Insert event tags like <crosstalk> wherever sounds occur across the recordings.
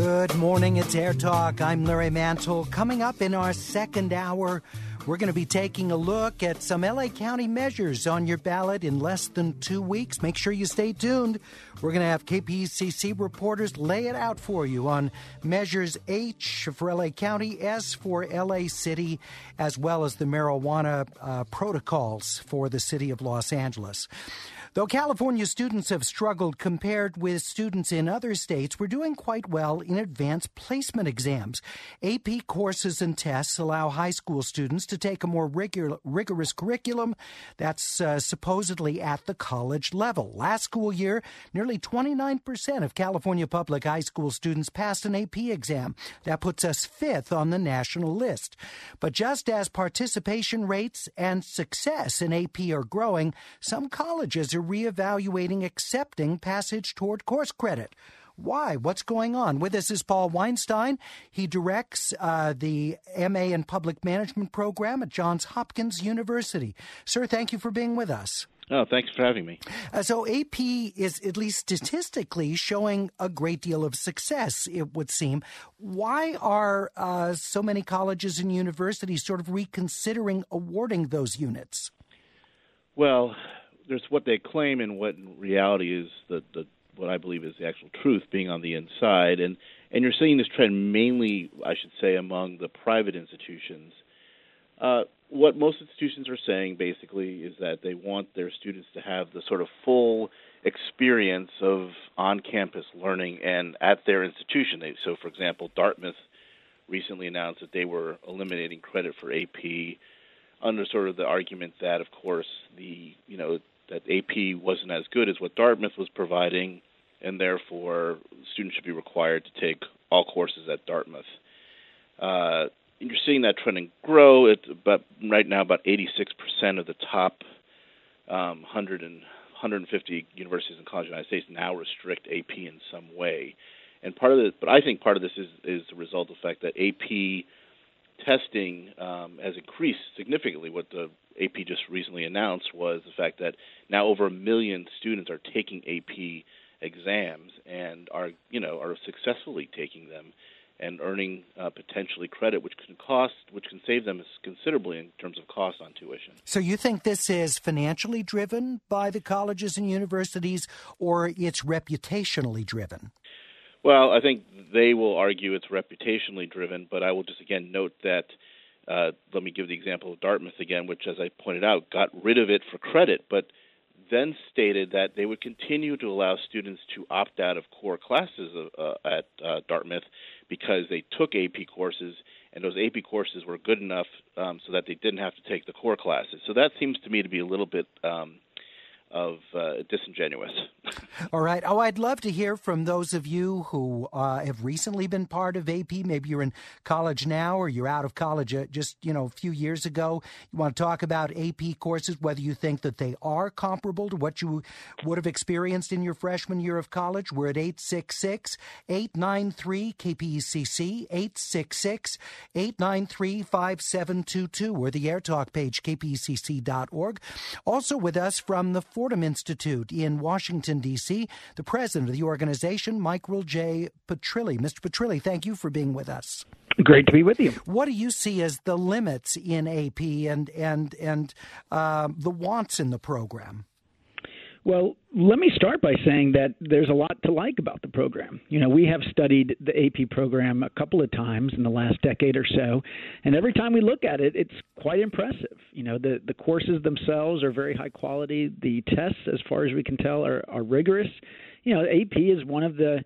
Good morning, it's Air Talk. I'm Larry Mantle. Coming up in our second hour, we're going to be taking a look at some LA County measures on your ballot in less than two weeks. Make sure you stay tuned. We're going to have KPCC reporters lay it out for you on measures H for LA County, S for LA City, as well as the marijuana uh, protocols for the city of Los Angeles. Though California students have struggled compared with students in other states, we're doing quite well in advanced placement exams. AP courses and tests allow high school students to take a more rigor- rigorous curriculum that's uh, supposedly at the college level. Last school year, nearly 29% of California public high school students passed an AP exam. That puts us fifth on the national list. But just as participation rates and success in AP are growing, some colleges are reevaluating accepting passage toward course credit. Why? What's going on? With us is Paul Weinstein. He directs uh, the MA in Public Management program at Johns Hopkins University. Sir, thank you for being with us. Oh, thanks for having me. Uh, so, AP is, at least statistically, showing a great deal of success, it would seem. Why are uh, so many colleges and universities sort of reconsidering awarding those units? Well, there's what they claim and what in reality is the, the what I believe is the actual truth being on the inside, and and you're seeing this trend mainly, I should say, among the private institutions. Uh, what most institutions are saying basically is that they want their students to have the sort of full experience of on-campus learning and at their institution. They, so, for example, Dartmouth recently announced that they were eliminating credit for AP under sort of the argument that, of course, the you know that AP wasn't as good as what Dartmouth was providing, and therefore students should be required to take all courses at Dartmouth. Uh, you're seeing that trending grow. It, but right now, about 86% of the top um, 100 and 150 universities and colleges in the United States now restrict AP in some way. And part of it, but I think part of this is is the result of the fact that AP testing um, has increased significantly. What the AP just recently announced was the fact that now over a million students are taking AP exams and are you know are successfully taking them and earning uh, potentially credit, which can cost, which can save them considerably in terms of cost on tuition. So you think this is financially driven by the colleges and universities, or it's reputationally driven? Well, I think they will argue it's reputationally driven, but I will just again note that. Uh, let me give the example of Dartmouth again, which, as I pointed out, got rid of it for credit, but then stated that they would continue to allow students to opt out of core classes uh, at uh, Dartmouth because they took AP courses and those AP courses were good enough um, so that they didn't have to take the core classes. So that seems to me to be a little bit um, of uh, disingenuous. <laughs> All right. Oh, I'd love to hear from those of you who uh, have recently been part of AP. Maybe you're in college now, or you're out of college uh, just you know a few years ago. You want to talk about AP courses, whether you think that they are comparable to what you would have experienced in your freshman year of college. We're at 866 893 KPCC 866 893 5722 or the AirTalk page kpcc.org. Also with us from the Fordham Institute in Washington, D.C., the president of the organization, Michael J. Petrilli. Mr. Petrilli, thank you for being with us. Great to be with you. What do you see as the limits in AP and and and uh, the wants in the program? Well, let me start by saying that there's a lot to like about the program. You know, we have studied the AP program a couple of times in the last decade or so, and every time we look at it, it's quite impressive. You know, the the courses themselves are very high quality. The tests, as far as we can tell, are, are rigorous. You know, AP is one of the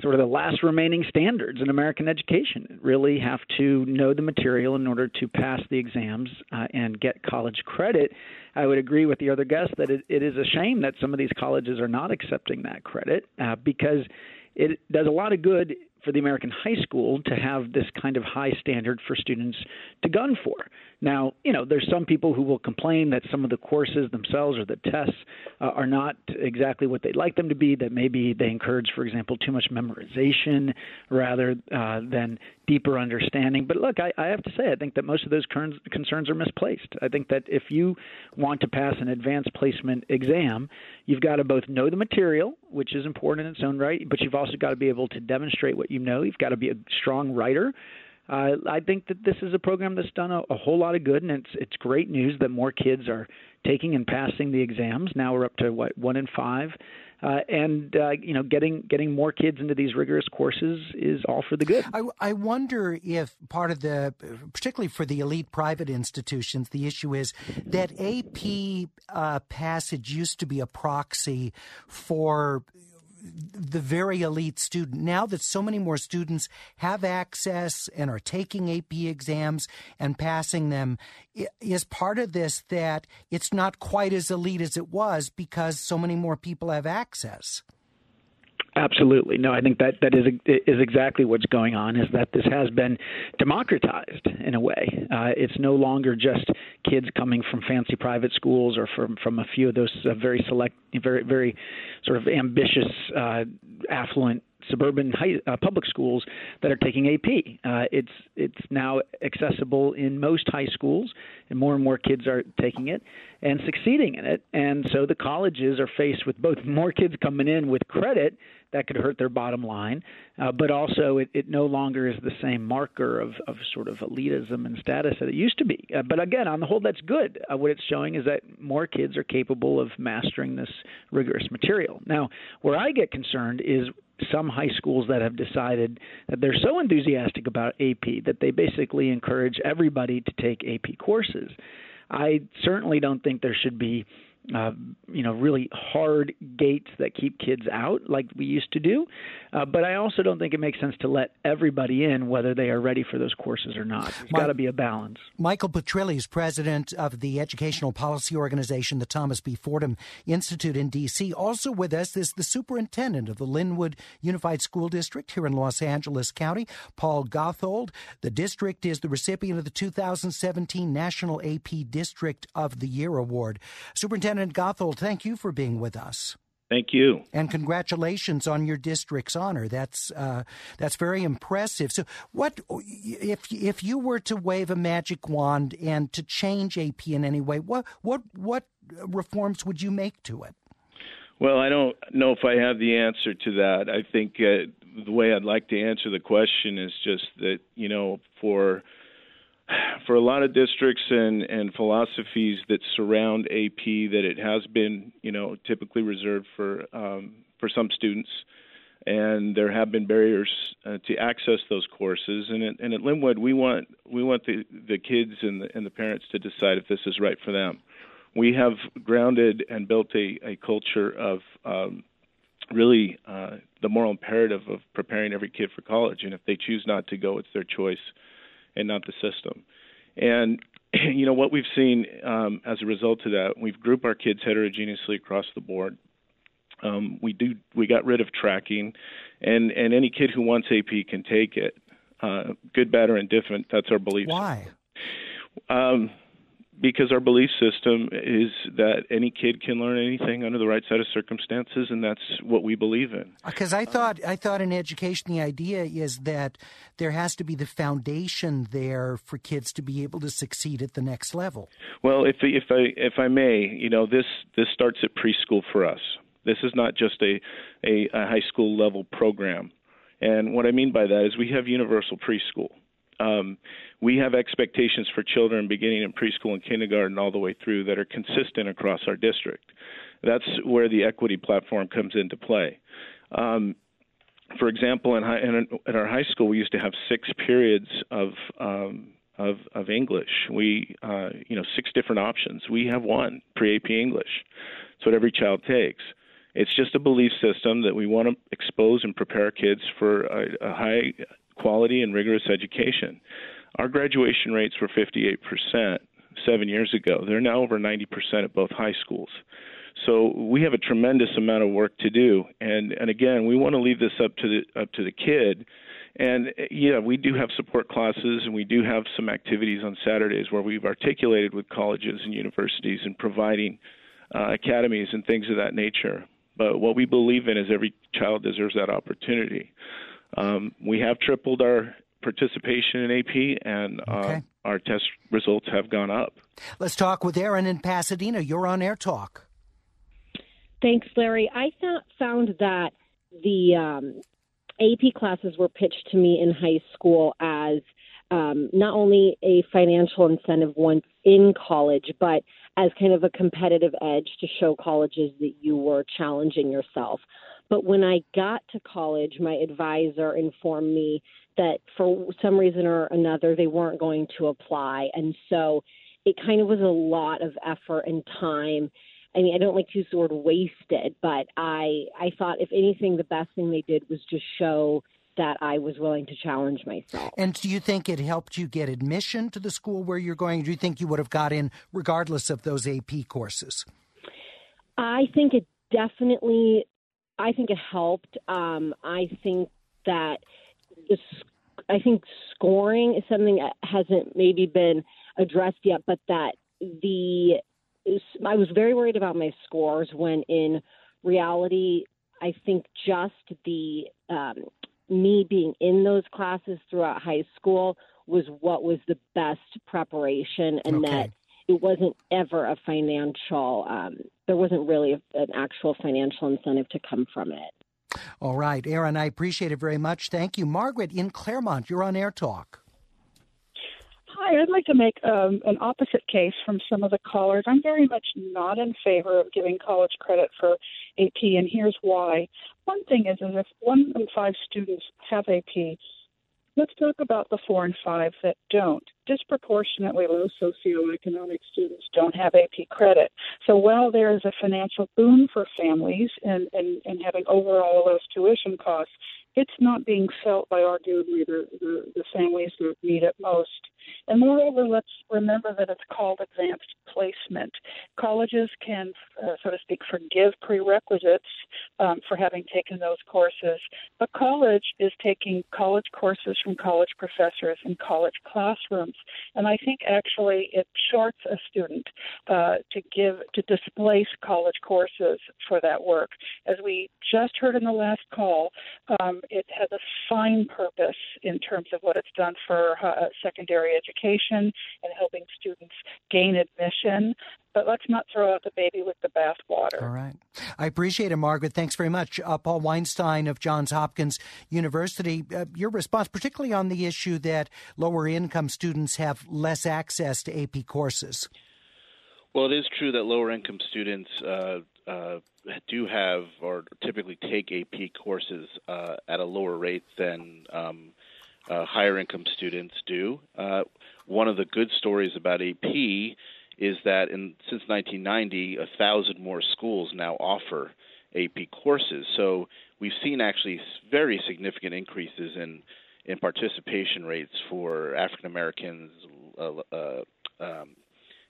sort of the last remaining standards in American education. Really have to know the material in order to pass the exams uh, and get college credit. I would agree with the other guests that it, it is a shame that some of these colleges are not accepting that credit uh, because it does a lot of good for the American high school to have this kind of high standard for students to gun for. Now, you know, there's some people who will complain that some of the courses themselves or the tests uh, are not exactly what they'd like them to be, that maybe they encourage, for example, too much memorization rather uh, than deeper understanding. But look, I, I have to say, I think that most of those concerns are misplaced. I think that if you want to pass an advanced placement exam, you've got to both know the material, which is important in its own right, but you've also got to be able to demonstrate what you know. You've got to be a strong writer. Uh, I think that this is a program that's done a, a whole lot of good, and it's it's great news that more kids are taking and passing the exams. Now we're up to what one in five, uh, and uh, you know, getting getting more kids into these rigorous courses is all for the good. I, I wonder if part of the, particularly for the elite private institutions, the issue is that AP uh, passage used to be a proxy for the very elite student. Now that so many more students have access and are taking AP exams and passing them, is part of this that it's not quite as elite as it was because so many more people have access. Absolutely. No, I think that that is is exactly what's going on. Is that this has been democratized in a way. Uh, it's no longer just kids coming from fancy private schools or from from a few of those uh, very select, very very sort of ambitious, uh, affluent suburban high, uh, public schools that are taking AP. Uh, it's it's now accessible in most high schools, and more and more kids are taking it and succeeding in it. And so the colleges are faced with both <laughs> more kids coming in with credit that could hurt their bottom line, uh, but also it, it no longer is the same marker of, of sort of elitism and status that it used to be. Uh, but again, on the whole, that's good. Uh, what it's showing is that more kids are capable of mastering this rigorous material. Now, where I get concerned is some high schools that have decided that they're so enthusiastic about AP that they basically encourage everybody to take AP courses. I certainly don't think there should be uh, you know, really hard gates that keep kids out like we used to do. Uh, but I also don't think it makes sense to let everybody in, whether they are ready for those courses or not. There's got to be a balance. Michael Petrilli is president of the educational policy organization, the Thomas B. Fordham Institute in D.C. Also with us is the superintendent of the Lynwood Unified School District here in Los Angeles County, Paul Gothold. The district is the recipient of the 2017 National AP District of the Year Award. Superintendent Lieutenant Gothold, thank you for being with us. Thank you, and congratulations on your district's honor. That's uh, that's very impressive. So, what if if you were to wave a magic wand and to change AP in any way? What what what reforms would you make to it? Well, I don't know if I have the answer to that. I think uh, the way I'd like to answer the question is just that you know for for a lot of districts and, and philosophies that surround AP that it has been, you know, typically reserved for um, for some students, and there have been barriers uh, to access those courses. And at, and at Lynwood, we want we want the the kids and the and the parents to decide if this is right for them. We have grounded and built a, a culture of um, really uh, the moral imperative of preparing every kid for college. And if they choose not to go, it's their choice and not the system. And <clears throat> you know what we've seen um, as a result of that, we've grouped our kids heterogeneously across the board. Um, we do we got rid of tracking, and and any kid who wants AP can take it, uh, good, bad, or indifferent. That's our belief. Why? Um, because our belief system is that any kid can learn anything under the right set of circumstances, and that's what we believe in. Uh, because I thought I thought in education the idea is that there has to be the foundation there for kids to be able to succeed at the next level. Well, if if I if I may, you know this this starts at preschool for us. This is not just a, a, a high school level program. And what I mean by that is we have universal preschool. Um, we have expectations for children beginning in preschool and kindergarten all the way through that are consistent across our district. That's where the equity platform comes into play. Um, for example, in, high, in, in, our high school, we used to have six periods of um, of, of English. We, uh, you know, six different options. We have one pre AP English. It's what every child takes. It's just a belief system that we want to expose and prepare kids for a, a high quality and rigorous education. Our graduation rates were 58% seven years ago. They're now over 90% at both high schools. So we have a tremendous amount of work to do, and and again, we want to leave this up to the up to the kid. And yeah, we do have support classes, and we do have some activities on Saturdays where we've articulated with colleges and universities and providing uh, academies and things of that nature. But what we believe in is every child deserves that opportunity. Um, we have tripled our participation in AP, and uh, okay. our test results have gone up. Let's talk with Aaron in Pasadena. You're on Air Talk. Thanks, Larry. I th- found that the um, AP classes were pitched to me in high school as um, not only a financial incentive once in college, but as kind of a competitive edge to show colleges that you were challenging yourself. But when I got to college, my advisor informed me that for some reason or another, they weren't going to apply. And so it kind of was a lot of effort and time. I mean, I don't like to use the word wasted, but I I thought if anything, the best thing they did was just show that I was willing to challenge myself. And do you think it helped you get admission to the school where you're going? Do you think you would have got in regardless of those AP courses? I think it definitely. I think it helped. Um, I think that the. I think scoring is something that hasn't maybe been addressed yet, but that the I was very worried about my scores when in reality I think just the um, me being in those classes throughout high school was what was the best preparation, and okay. that it wasn't ever a financial. Um, there wasn't really a, an actual financial incentive to come from it. All right, Aaron, I appreciate it very much. Thank you, Margaret in Claremont. You're on Air Talk. Hi, I'd like to make um, an opposite case from some of the callers. I'm very much not in favor of giving college credit for AP, and here's why. One thing is, is if one in five students have AP, let's talk about the four and five that don't. Disproportionately low socioeconomic students don't have AP credit. So while there is a financial boon for families in, in, in having overall less tuition costs, it's not being felt by arguably the, the, the families that need it most. And moreover, let's remember that it's called advanced placement. Colleges can, uh, so to speak, forgive prerequisites um, for having taken those courses, but college is taking college courses from college professors in college classrooms. And I think actually it shorts a student uh, to give to displace college courses for that work. As we just heard in the last call, um, it has a fine purpose in terms of what it's done for uh, secondary education and helping students gain admission. But let's not throw out the baby with the bathwater. All right. I appreciate it, Margaret. Thanks very much. Uh, Paul Weinstein of Johns Hopkins University, uh, your response, particularly on the issue that lower income students have less access to AP courses. Well, it is true that lower income students uh, uh, do have or typically take AP courses uh, at a lower rate than um, uh, higher income students do. Uh, one of the good stories about AP is that in, since 1990, a thousand more schools now offer AP courses. So we've seen actually very significant increases in in participation rates for African Americans, uh, um,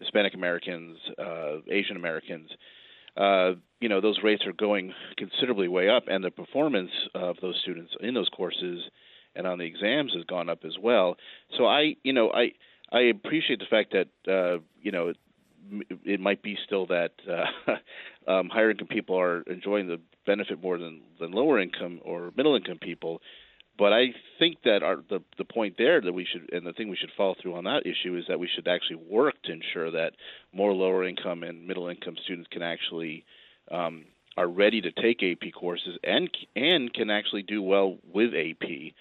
Hispanic Americans, uh, Asian Americans, uh, you know, those rates are going considerably way up, and the performance of those students in those courses and on the exams has gone up as well. So I, you know, I I appreciate the fact that uh, you know it, it might be still that uh, <laughs> um, higher income people are enjoying the benefit more than than lower income or middle income people. But I think that our, the the point there that we should and the thing we should follow through on that issue is that we should actually work to ensure that more lower income and middle income students can actually um, are ready to take AP courses and and can actually do well with AP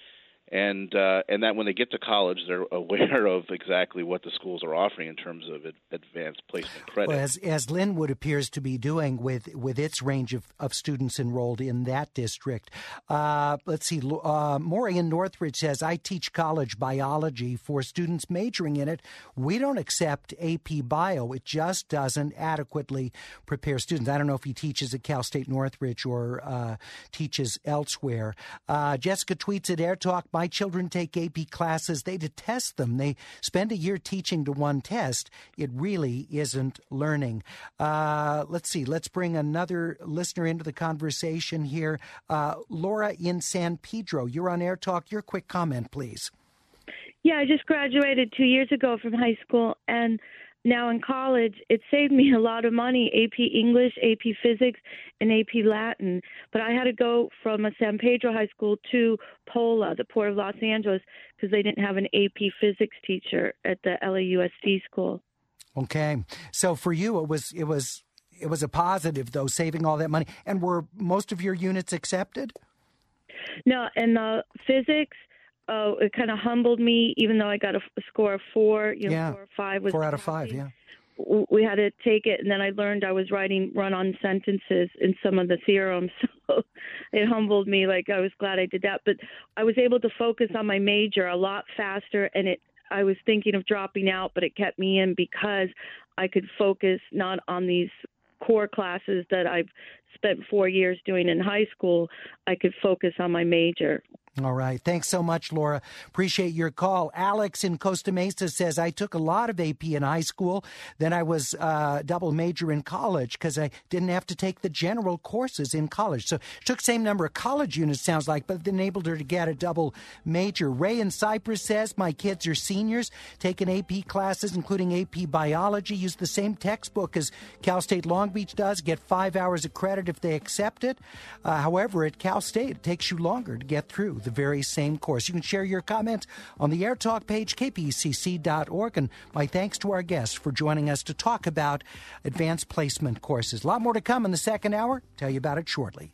and uh, and that when they get to college, they're <laughs> aware of exactly what the schools are offering in terms of advanced placement credit. Well, as as Lynwood appears to be doing with with its range of, of students enrolled in that district. Uh, let's see, uh, Maureen Northridge says, "I teach college biology for students majoring in it. We don't accept AP Bio. It just doesn't adequately prepare students. I don't know if he teaches at Cal State Northridge or uh, teaches elsewhere." Uh, Jessica tweets at Air Talk my children take AP classes. They detest them. They spend a year teaching to one test. It really isn't learning. Uh, let's see. Let's bring another listener into the conversation here. Uh, Laura in San Pedro, you're on Air Talk. Your quick comment, please. Yeah, I just graduated two years ago from high school, and now in college, it saved me <laughs> a lot of money AP English, AP Physics, and AP Latin. But I had to go from a San Pedro High School to POLA, the Port of Los Angeles, because they didn't have an AP Physics teacher at the LAUSD school. Okay. So for you, it was, it was, it was a positive though, saving all that money. And were most of your units accepted? No, and the physics, oh, it kind of humbled me, even though I got a, score of four. You know, Yeah. four or five was Four out of five, yeah. we had to take it and then i learned i was writing run-on sentences in some of the theorems <laughs> so it humbled me like i was glad i did that but i was able to focus on my major a lot faster and it i was thinking of dropping out but it kept me in because i could focus not on these core classes that i've spent four years doing in high school i could focus on my major All right. Thanks so much, Laura. Appreciate your call. Alex in Costa Mesa says, I took a lot of AP in high school. Then I was uh, double major in college because I didn't have to take the general courses in college. So took same number of college units, sounds like, but enabled her to get a double major. Ray in Cypress says, My kids are seniors, taking AP classes, including AP biology, use the same textbook as Cal State Long Beach does, get five hours of credit if they accept it. Uh, however, at Cal State, it takes you longer to get through the very same course. You can share your comments on the Air Talk page, kpcc.org. And my thanks to our guests for joining us to talk about advanced placement courses. A lot more to come in the second hour. Tell you about it shortly.